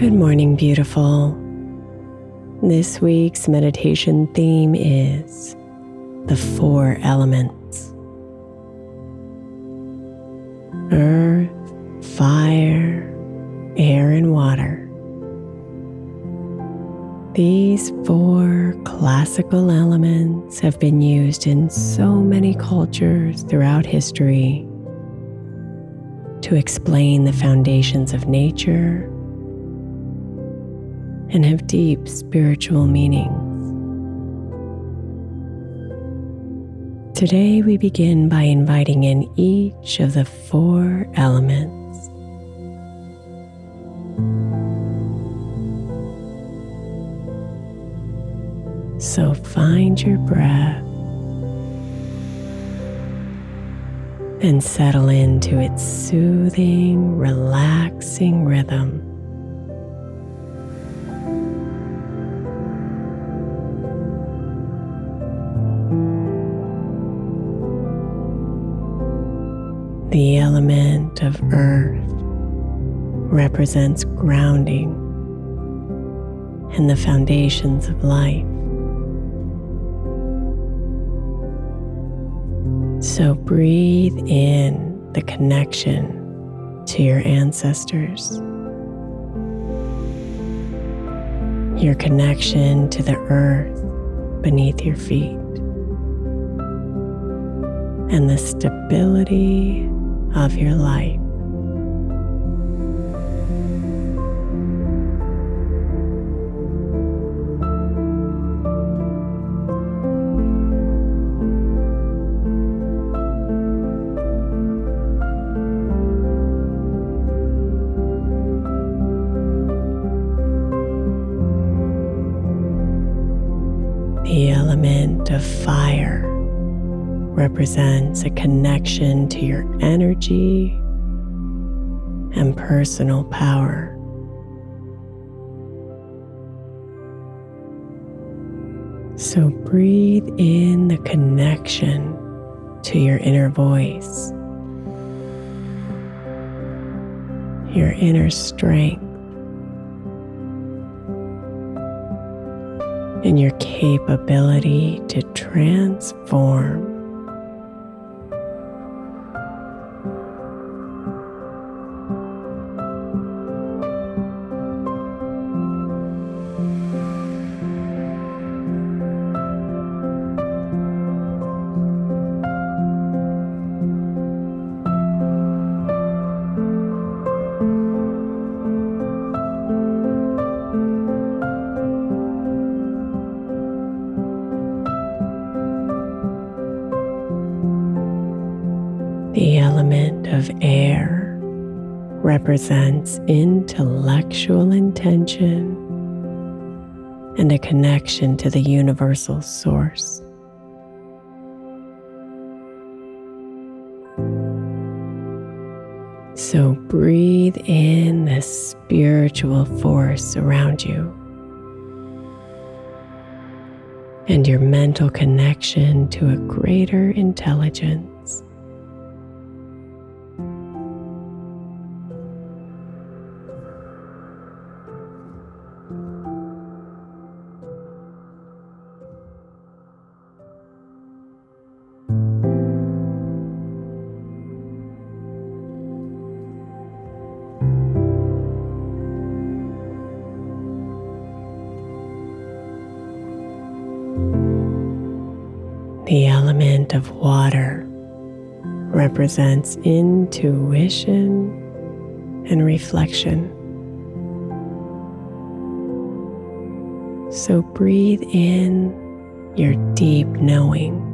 Good morning, beautiful. This week's meditation theme is the four elements earth, fire, air, and water. These four classical elements have been used in so many cultures throughout history to explain the foundations of nature and have deep spiritual meanings. Today, we begin by inviting in each of the four elements. So find your breath and settle into its soothing, relaxing rhythm. The element of earth represents grounding and the foundations of life. So breathe in the connection to your ancestors, your connection to the earth beneath your feet, and the stability of your life. The element of fire represents a connection to your energy and personal power. So breathe in the connection to your inner voice, your inner strength, and your capability to transform. Represents intellectual intention and a connection to the universal source. So breathe in the spiritual force around you and your mental connection to a greater intelligence. Element of water represents intuition and reflection. So breathe in your deep knowing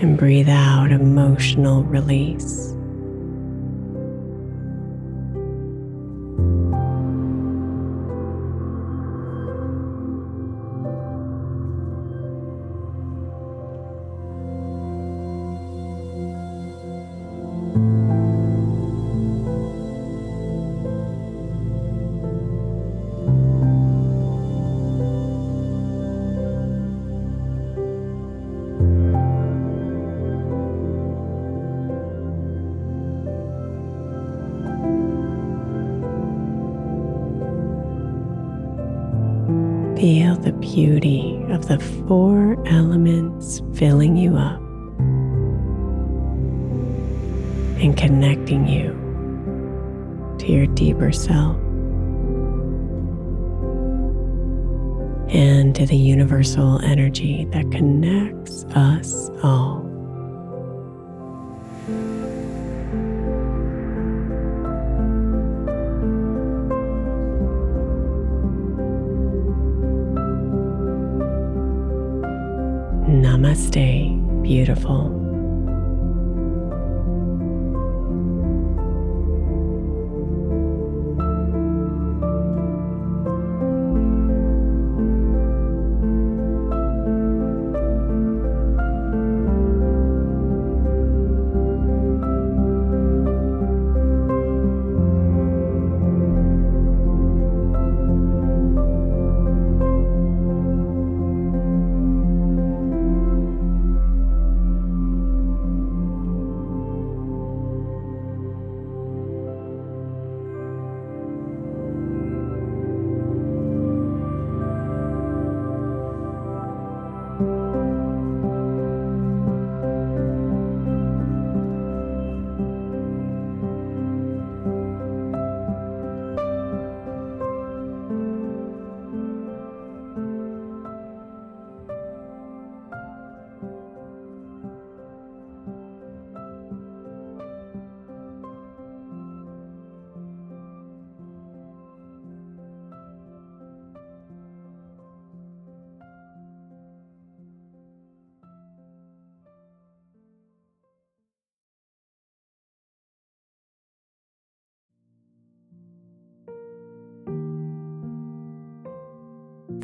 and breathe out emotional release. Beauty of the four elements filling you up and connecting you to your deeper self and to the universal energy that connects us all. Namaste, beautiful.